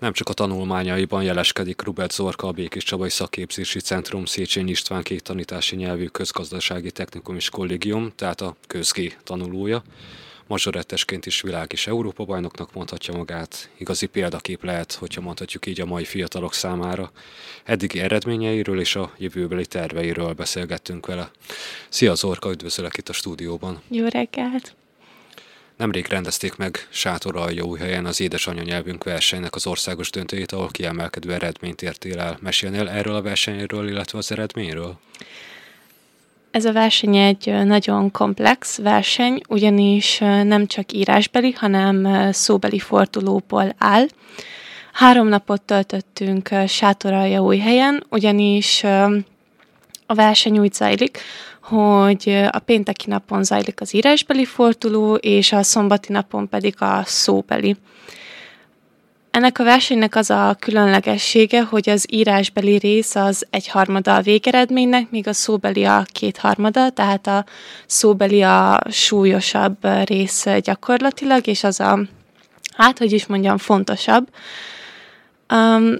Nem csak a tanulmányaiban jeleskedik Rubert Zorka, a Békés Csabai Szakképzési Centrum Széchenyi István két tanítási nyelvű közgazdasági technikum és kollégium, tehát a közgé tanulója. Mazsorettesként is világ és Európa bajnoknak mondhatja magát. Igazi példakép lehet, hogyha mondhatjuk így a mai fiatalok számára. Eddigi eredményeiről és a jövőbeli terveiről beszélgettünk vele. Szia Zorka, üdvözöllek itt a stúdióban. Jó reggelt! Nemrég rendezték meg helyen az édesanyja nyelvünk versenynek az országos döntőjét, ahol kiemelkedő eredményt értél el. Mesélnél erről a versenyről, illetve az eredményről? Ez a verseny egy nagyon komplex verseny, ugyanis nem csak írásbeli, hanem szóbeli fordulóból áll. Három napot töltöttünk helyen, ugyanis a verseny úgy zajlik, hogy a pénteki napon zajlik az írásbeli forduló, és a szombati napon pedig a szóbeli. Ennek a versenynek az a különlegessége, hogy az írásbeli rész az egyharmada a végeredménynek, míg a szóbeli a kétharmada, tehát a szóbeli a súlyosabb rész gyakorlatilag, és az a, hát hogy is mondjam, fontosabb. Um,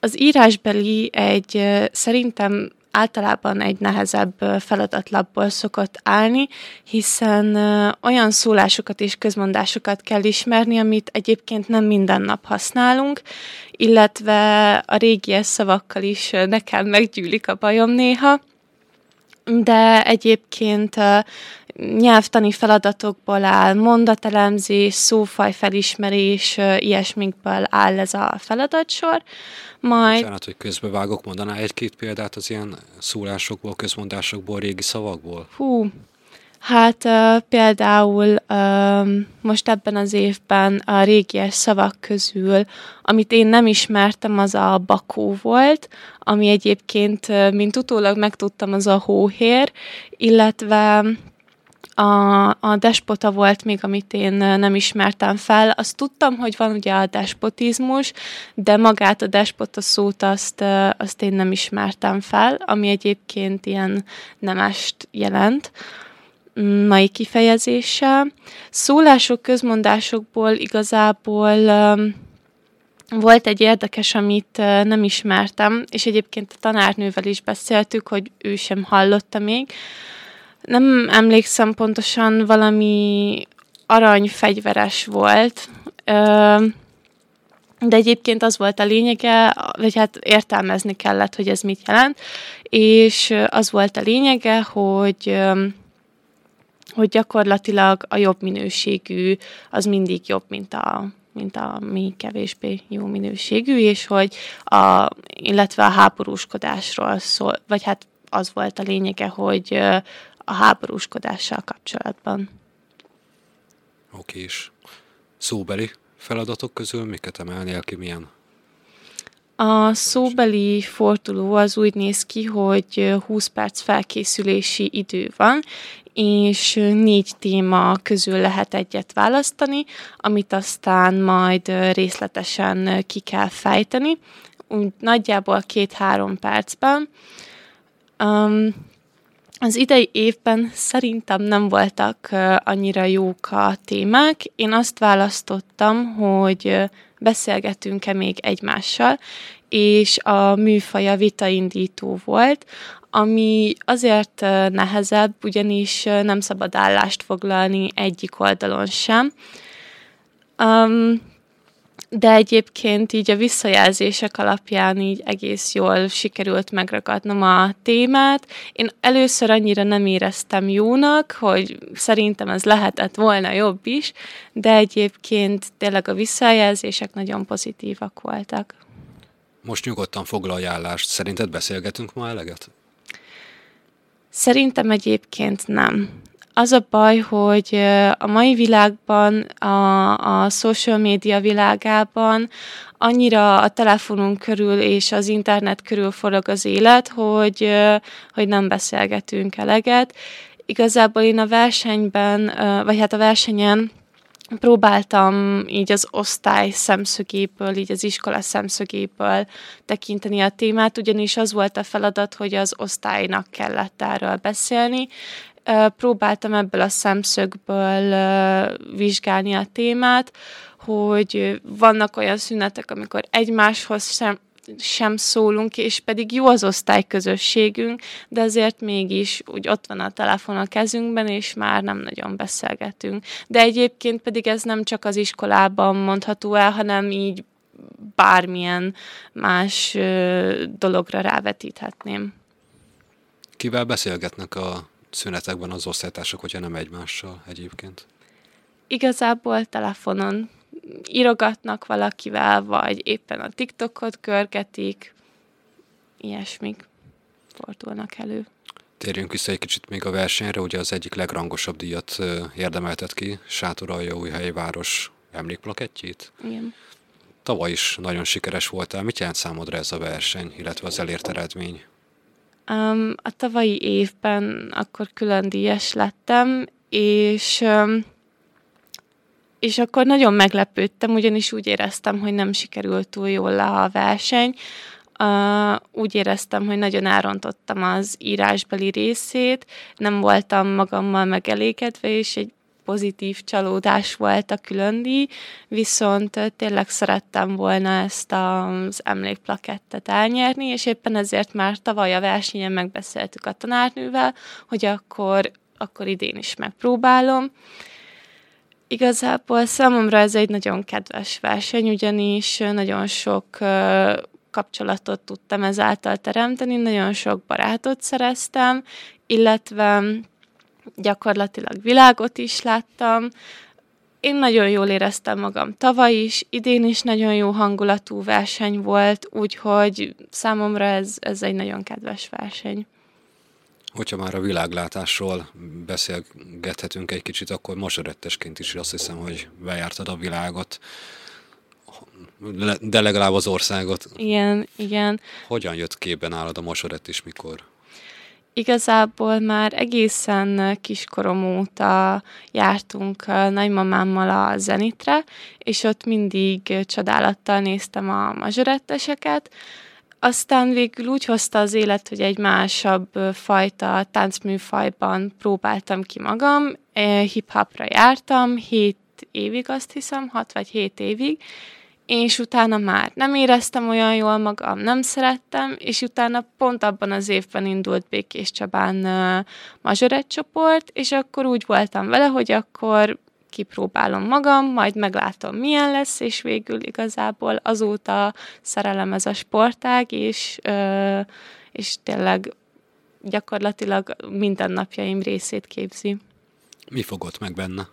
az írásbeli egy szerintem általában egy nehezebb feladatlapból szokott állni, hiszen olyan szólásokat és közmondásokat kell ismerni, amit egyébként nem minden nap használunk, illetve a régies szavakkal is nekem meggyűlik a bajom néha, de egyébként nyelvtani feladatokból áll, mondatelemzés, szófaj felismerés, ilyesmikből áll ez a feladatsor. Majd... Bocsánat, hogy közbevágok, mondaná egy-két példát az ilyen szólásokból, közmondásokból, régi szavakból? Hú, Hát uh, például uh, most ebben az évben a régies szavak közül, amit én nem ismertem, az a bakó volt, ami egyébként, uh, mint utólag megtudtam, az a hóhér, illetve a, a despota volt még, amit én nem ismertem fel. Azt tudtam, hogy van ugye a despotizmus, de magát a despota szót azt, azt én nem ismertem fel, ami egyébként ilyen nemest jelent mai kifejezéssel. Szólások, közmondásokból igazából volt egy érdekes, amit nem ismertem, és egyébként a tanárnővel is beszéltük, hogy ő sem hallotta még, nem emlékszem pontosan, valami aranyfegyveres volt, de egyébként az volt a lényege, vagy hát értelmezni kellett, hogy ez mit jelent, és az volt a lényege, hogy hogy gyakorlatilag a jobb minőségű az mindig jobb, mint a, mint a mi kevésbé jó minőségű, és hogy a, illetve a háborúskodásról szól, vagy hát az volt a lényege, hogy a háborúskodással kapcsolatban. Oké, és szóbeli feladatok közül miket emelnél ki, milyen? A szóbeli forduló az úgy néz ki, hogy 20 perc felkészülési idő van, és négy téma közül lehet egyet választani, amit aztán majd részletesen ki kell fejteni, úgy nagyjából két-három percben. Um, az idei évben szerintem nem voltak annyira jók a témák. Én azt választottam, hogy beszélgetünk-e még egymással, és a műfaja vitaindító volt, ami azért nehezebb, ugyanis nem szabad állást foglalni egyik oldalon sem. Um, de egyébként így a visszajelzések alapján így egész jól sikerült megragadnom a témát. Én először annyira nem éreztem jónak, hogy szerintem ez lehetett volna jobb is, de egyébként tényleg a visszajelzések nagyon pozitívak voltak. Most nyugodtan foglalj állást. Szerinted beszélgetünk ma eleget? Szerintem egyébként nem. Az a baj, hogy a mai világban, a, a social média világában annyira a telefonunk körül és az internet körül forog az élet, hogy, hogy nem beszélgetünk eleget. Igazából én a versenyben, vagy hát a versenyen próbáltam így az osztály szemszögéből, így az iskola szemszögéből tekinteni a témát, ugyanis az volt a feladat, hogy az osztálynak kellett erről beszélni, próbáltam ebből a szemszögből vizsgálni a témát, hogy vannak olyan szünetek, amikor egymáshoz sem, sem szólunk, és pedig jó az osztályközösségünk, de azért mégis úgy ott van a telefon a kezünkben, és már nem nagyon beszélgetünk. De egyébként pedig ez nem csak az iskolában mondható el, hanem így bármilyen más dologra rávetíthetném. Kivel beszélgetnek a szünetekben az osztálytársak, hogyha nem egymással egyébként? Igazából telefonon írogatnak valakivel, vagy éppen a TikTokot körgetik, ilyesmik fordulnak elő. Térjünk vissza egy kicsit még a versenyre, ugye az egyik legrangosabb díjat érdemeltet ki, Sátoralja város emlékplakettjét. Igen. Tavaly is nagyon sikeres voltál. Mit jelent számodra ez a verseny, illetve az elért eredmény? Um, a tavalyi évben akkor külön díjas lettem, és um, és akkor nagyon meglepődtem, ugyanis úgy éreztem, hogy nem sikerült túl jól le a verseny. Uh, úgy éreztem, hogy nagyon árontottam az írásbeli részét, nem voltam magammal megelégedve, és egy pozitív csalódás volt a különdi, viszont tényleg szerettem volna ezt az emlékplakettet elnyerni, és éppen ezért már tavaly a versenyen megbeszéltük a tanárnővel, hogy akkor, akkor idén is megpróbálom, Igazából számomra ez egy nagyon kedves verseny, ugyanis nagyon sok kapcsolatot tudtam ezáltal teremteni, nagyon sok barátot szereztem, illetve gyakorlatilag világot is láttam. Én nagyon jól éreztem magam tavaly is, idén is nagyon jó hangulatú verseny volt, úgyhogy számomra ez, ez egy nagyon kedves verseny. Hogyha már a világlátásról beszélgethetünk egy kicsit, akkor masorettesként is azt hiszem, hogy bejártad a világot, de legalább az országot. Igen, igen. Hogyan jött képben nálad a mosorett is, mikor? Igazából már egészen kiskorom óta jártunk nagymamámmal a Zenitre, és ott mindig csodálattal néztem a mazsoretteseket, aztán végül úgy hozta az élet, hogy egy másabb fajta táncműfajban próbáltam ki magam, hip-hopra jártam, hét évig azt hiszem, hat vagy hét évig, és utána már nem éreztem olyan jól magam, nem szerettem, és utána pont abban az évben indult Békés Csabán uh, mazsorett csoport, és akkor úgy voltam vele, hogy akkor kipróbálom magam, majd meglátom milyen lesz, és végül igazából azóta szerelem ez a sportág, és, és tényleg gyakorlatilag mindennapjaim részét képzi. Mi fogott meg benne?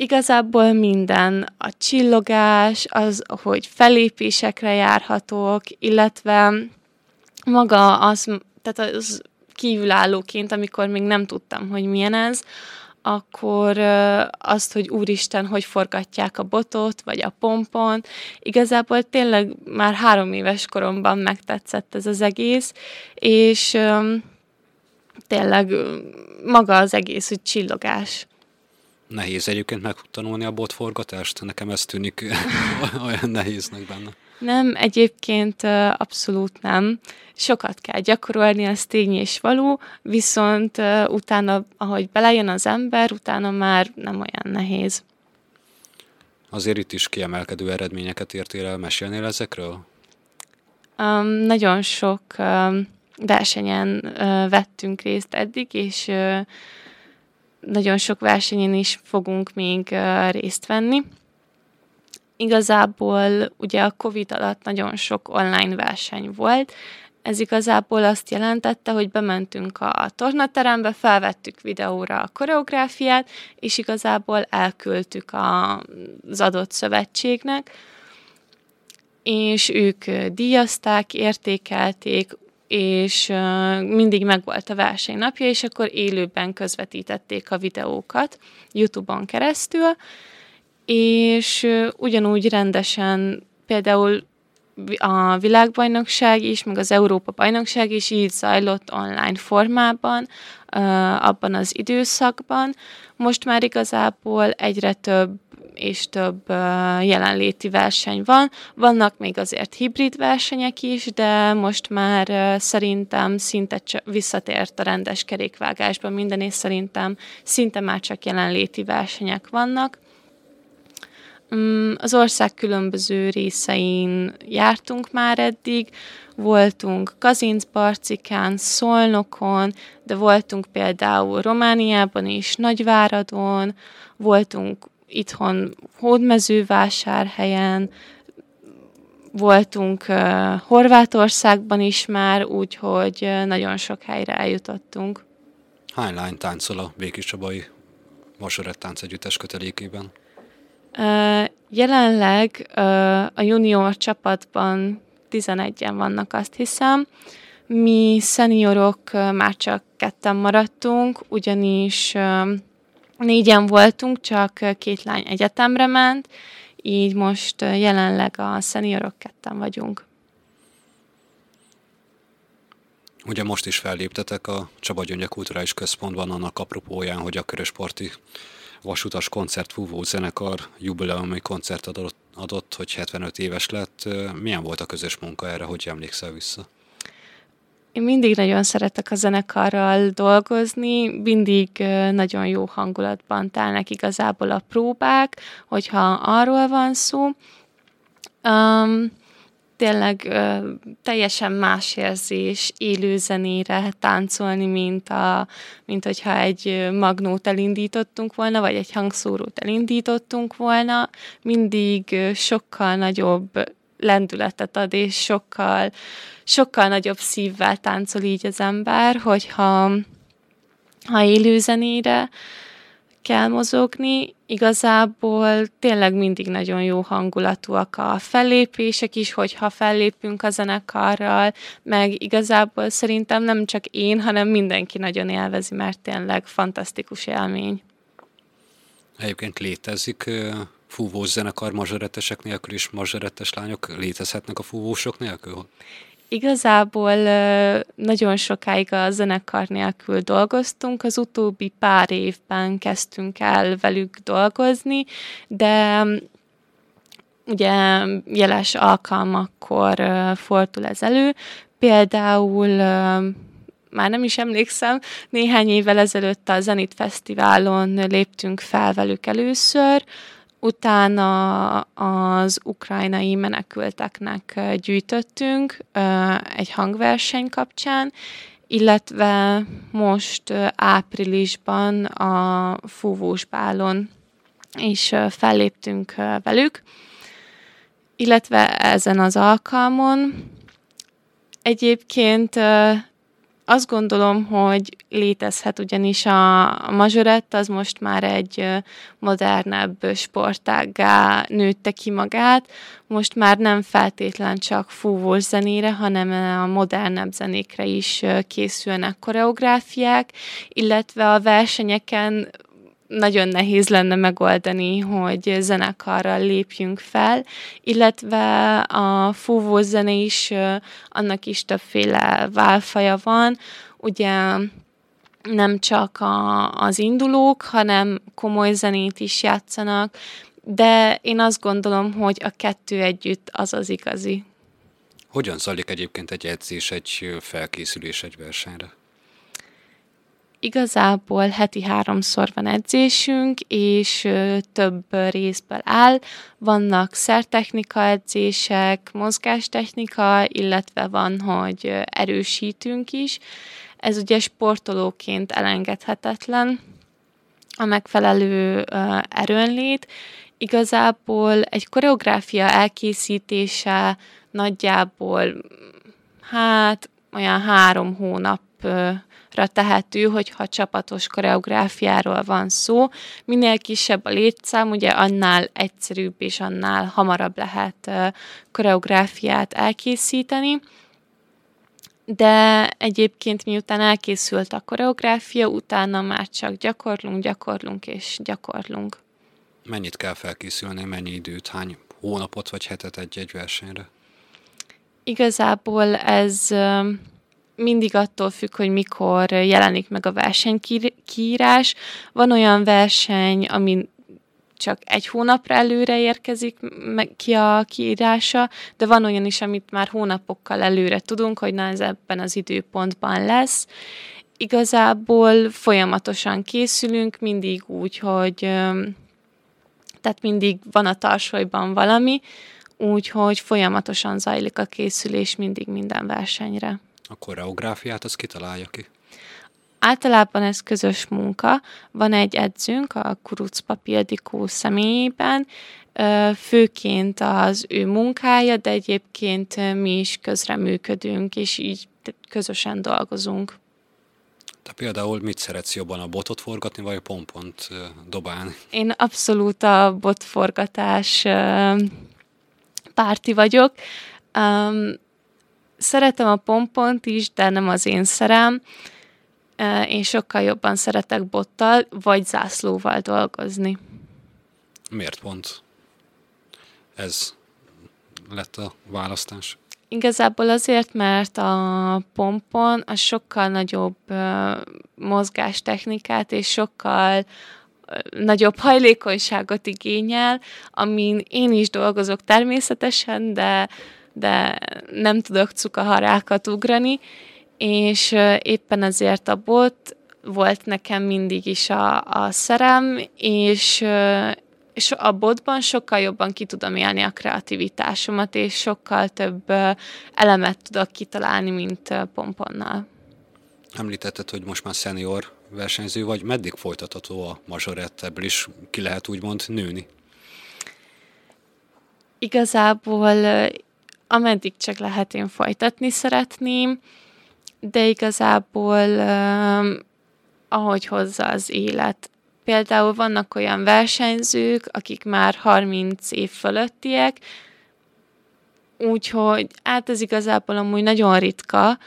Igazából minden, a csillogás, az, hogy felépésekre járhatok, illetve maga az, tehát az kívülállóként, amikor még nem tudtam, hogy milyen ez, akkor azt, hogy úristen, hogy forgatják a botot, vagy a pompon. Igazából tényleg már három éves koromban megtetszett ez az egész, és tényleg maga az egész, hogy csillogás. Nehéz egyébként megtanulni a botforgatást? Nekem ez tűnik olyan nehéznek benne. Nem, egyébként abszolút nem. Sokat kell gyakorolni, az tény és való, viszont utána, ahogy belejön az ember, utána már nem olyan nehéz. Azért itt is kiemelkedő eredményeket értél el, mesélnél ezekről? Um, nagyon sok um, versenyen uh, vettünk részt eddig, és uh, nagyon sok versenyen is fogunk még részt venni. Igazából ugye a Covid alatt nagyon sok online verseny volt, ez igazából azt jelentette, hogy bementünk a tornaterembe, felvettük videóra a koreográfiát, és igazából elküldtük az adott szövetségnek, és ők díjazták, értékelték, és mindig megvolt a verseny napja, és akkor élőben közvetítették a videókat YouTube-on keresztül, és ugyanúgy rendesen például a világbajnokság is, meg az Európa bajnokság is így zajlott online formában, abban az időszakban. Most már igazából egyre több és több jelenléti verseny van. Vannak még azért hibrid versenyek is, de most már szerintem szinte visszatért a rendes kerékvágásban minden, és szerintem szinte már csak jelenléti versenyek vannak. Mm, az ország különböző részein jártunk már eddig, voltunk Kazincbarcikán, Szolnokon, de voltunk például Romániában is, Nagyváradon, voltunk itthon Hódmezővásárhelyen, voltunk uh, Horvátországban is már, úgyhogy uh, nagyon sok helyre eljutottunk. Hány lány táncol a Békés Csabai Masorett Tánc Együttes kötelékében? Uh, jelenleg uh, a junior csapatban 11-en vannak, azt hiszem. Mi szeniorok uh, már csak ketten maradtunk, ugyanis uh, négyen voltunk, csak két lány egyetemre ment, így most jelenleg a szeniorok ketten vagyunk. Ugye most is felléptetek a Csaba Gyöngye Kulturális Központban annak apropóján, hogy a Körösparti Vasutas Koncert Fúvó zenekar jubileumi koncert adott, adott, hogy 75 éves lett. Milyen volt a közös munka erre, hogy emlékszel vissza? Én mindig nagyon szeretek a zenekarral dolgozni, mindig nagyon jó hangulatban telnek igazából a próbák, hogyha arról van szó. Um, tényleg ö, teljesen más érzés élő zenére táncolni, mint, a, mint hogyha egy magnót elindítottunk volna, vagy egy hangszórót elindítottunk volna. Mindig sokkal nagyobb lendületet ad, és sokkal, sokkal nagyobb szívvel táncol így az ember, hogyha ha élő zenére kell mozogni, igazából tényleg mindig nagyon jó hangulatúak a fellépések is, hogyha fellépünk a zenekarral, meg igazából szerintem nem csak én, hanem mindenki nagyon élvezi, mert tényleg fantasztikus élmény. Egyébként létezik fúvós zenekar mazsarettesek nélkül is mazsarettes lányok létezhetnek a fúvósok nélkül? Igazából nagyon sokáig a zenekar nélkül dolgoztunk, az utóbbi pár évben kezdtünk el velük dolgozni, de ugye jeles alkalmakkor fordul ez elő. Például már nem is emlékszem, néhány évvel ezelőtt a Zenit Fesztiválon léptünk fel velük először, Utána az ukrajnai menekülteknek gyűjtöttünk egy hangverseny kapcsán, illetve most áprilisban a Fúvós Bálon is felléptünk velük, illetve ezen az alkalmon egyébként azt gondolom, hogy létezhet, ugyanis a, mazsorett az most már egy modernebb sportággá nőtte ki magát, most már nem feltétlen csak fúvós zenére, hanem a modernebb zenékre is készülnek koreográfiák, illetve a versenyeken nagyon nehéz lenne megoldani, hogy zenekarral lépjünk fel, illetve a fúvó zene is, annak is többféle válfaja van, ugye nem csak a, az indulók, hanem komoly zenét is játszanak, de én azt gondolom, hogy a kettő együtt az az igazi. Hogyan zajlik egyébként egy edzés, egy felkészülés egy versenyre? Igazából heti háromszor van edzésünk, és több részből áll. Vannak szertechnika edzések, mozgástechnika, illetve van, hogy erősítünk is. Ez ugye sportolóként elengedhetetlen, a megfelelő erőnlét. Igazából egy koreográfia elkészítése nagyjából hát olyan három hónap tehető, hogyha csapatos koreográfiáról van szó. Minél kisebb a létszám, ugye annál egyszerűbb és annál hamarabb lehet koreográfiát elkészíteni. De egyébként miután elkészült a koreográfia, utána már csak gyakorlunk, gyakorlunk és gyakorlunk. Mennyit kell felkészülni, mennyi időt, hány hónapot vagy hetet egy-egy versenyre? Igazából ez mindig attól függ, hogy mikor jelenik meg a versenykiírás. Van olyan verseny, ami csak egy hónapra előre érkezik ki a kiírása, de van olyan is, amit már hónapokkal előre tudunk, hogy na ez ebben az időpontban lesz. Igazából folyamatosan készülünk, mindig úgy, hogy tehát mindig van a tarsolyban valami, úgyhogy folyamatosan zajlik a készülés mindig minden versenyre. A koreográfiát az kitalálja ki? Általában ez közös munka. Van egy edzőnk, a Kurucpa Pildikó személyében, főként az ő munkája, de egyébként mi is közreműködünk, és így közösen dolgozunk. Te például mit szeretsz jobban, a botot forgatni, vagy a pompont dobálni? Én abszolút a botforgatás párti vagyok. Szeretem a pompont is, de nem az én szerem. Én sokkal jobban szeretek bottal, vagy zászlóval dolgozni. Miért pont? Ez lett a választás? Igazából azért, mert a pompon a sokkal nagyobb mozgástechnikát és sokkal nagyobb hajlékonyságot igényel, amin én is dolgozok természetesen, de, de nem tudok cukaharákat ugrani, és éppen ezért a bot volt nekem mindig is a, a szerem, és, és a botban sokkal jobban ki tudom élni a kreativitásomat, és sokkal több elemet tudok kitalálni, mint pomponnal. Említetted, hogy most már senior versenyző vagy. Meddig folytatható a mazsorett? Ebből is ki lehet úgymond nőni? Igazából ameddig csak lehet én folytatni szeretném, de igazából ahogy hozza az élet. Például vannak olyan versenyzők, akik már 30 év fölöttiek, úgyhogy hát ez igazából amúgy nagyon ritka,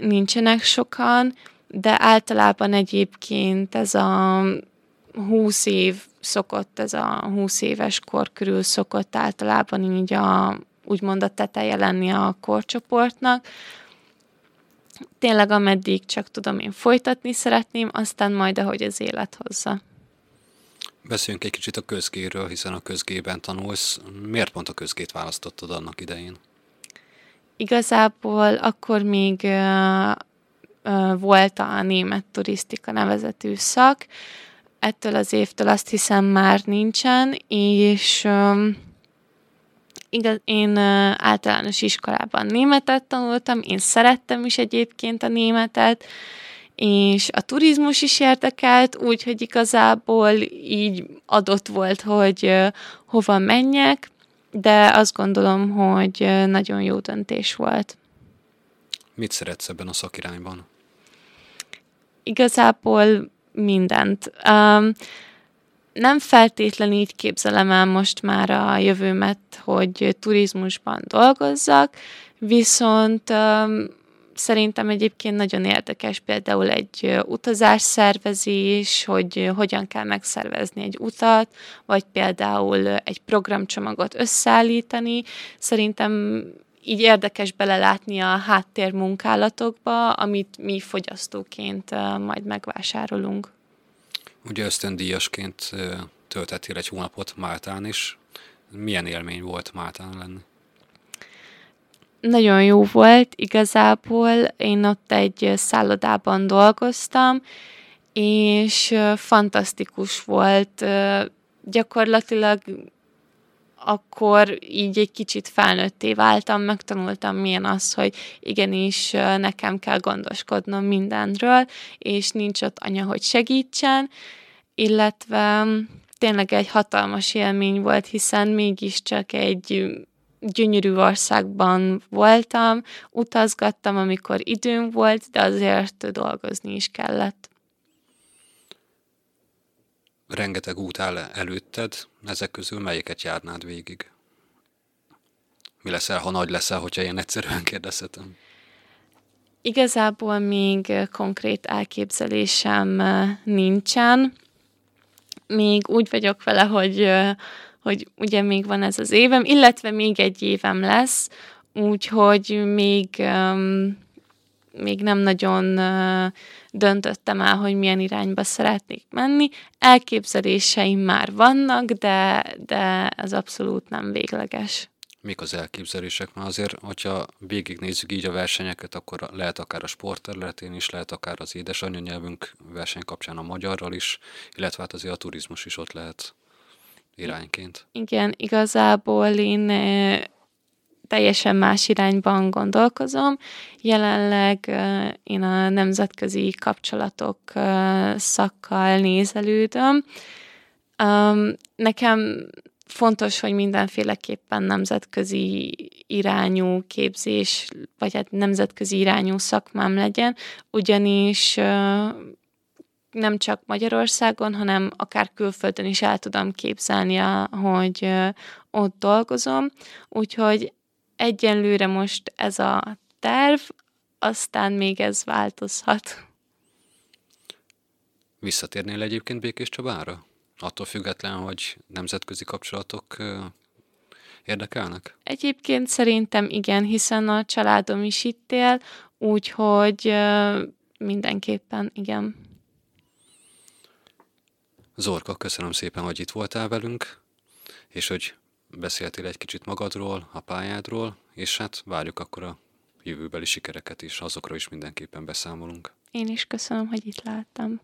nincsenek sokan, de általában egyébként ez a 20 év szokott, ez a 20 éves kor körül szokott általában így a, úgymond a teteje lenni a korcsoportnak, tényleg ameddig csak tudom én folytatni szeretném, aztán majd ahogy az élet hozza. Beszéljünk egy kicsit a közgéről, hiszen a közgében tanulsz. Miért pont a közgét választottad annak idején? Igazából akkor még volt a német turisztika nevezetű szak, ettől az évtől azt hiszem már nincsen, és um, igaz, én általános iskolában németet tanultam, én szerettem is egyébként a németet, és a turizmus is érdekelt, úgyhogy igazából így adott volt, hogy hova menjek, de azt gondolom, hogy nagyon jó döntés volt. Mit szeretsz ebben a szakirányban? Igazából mindent. Um, nem feltétlenül így képzelem el most már a jövőmet, hogy turizmusban dolgozzak, viszont szerintem egyébként nagyon érdekes például egy utazásszervezés, hogy hogyan kell megszervezni egy utat, vagy például egy programcsomagot összeállítani. Szerintem így érdekes belelátni a háttérmunkálatokba, amit mi fogyasztóként majd megvásárolunk. Ugye ösztöndíjasként töltettél egy hónapot Máltán is. Milyen élmény volt Máltán lenni? Nagyon jó volt igazából. Én ott egy szállodában dolgoztam, és fantasztikus volt. Gyakorlatilag akkor így egy kicsit felnőtté váltam, megtanultam milyen az, hogy igenis nekem kell gondoskodnom mindenről, és nincs ott anya, hogy segítsen, illetve tényleg egy hatalmas élmény volt, hiszen mégiscsak egy gyönyörű országban voltam, utazgattam, amikor időm volt, de azért dolgozni is kellett rengeteg út áll előtted, ezek közül melyiket járnád végig? Mi leszel, ha nagy leszel, hogyha én egyszerűen kérdezhetem? Igazából még konkrét elképzelésem nincsen. Még úgy vagyok vele, hogy, hogy ugye még van ez az évem, illetve még egy évem lesz, úgyhogy még még nem nagyon döntöttem el, hogy milyen irányba szeretnék menni. Elképzeléseim már vannak, de, de ez abszolút nem végleges. Mik az elképzelések? Mert azért, hogyha végignézzük így a versenyeket, akkor lehet akár a sportterületén is, lehet akár az nyelvünk verseny kapcsán a magyarral is, illetve hát azért a turizmus is ott lehet. irányként. Igen, igazából én teljesen más irányban gondolkozom. Jelenleg én a nemzetközi kapcsolatok szakkal nézelődöm. Nekem fontos, hogy mindenféleképpen nemzetközi irányú képzés, vagy hát nemzetközi irányú szakmám legyen, ugyanis nem csak Magyarországon, hanem akár külföldön is el tudom képzelni, hogy ott dolgozom. Úgyhogy egyenlőre most ez a terv, aztán még ez változhat. Visszatérnél egyébként Békés Csabára? Attól független, hogy nemzetközi kapcsolatok érdekelnek? Egyébként szerintem igen, hiszen a családom is itt él, úgyhogy mindenképpen igen. Zorka, köszönöm szépen, hogy itt voltál velünk, és hogy beszéltél egy kicsit magadról, a pályádról, és hát várjuk akkor a jövőbeli sikereket is, azokról is mindenképpen beszámolunk. Én is köszönöm, hogy itt láttam.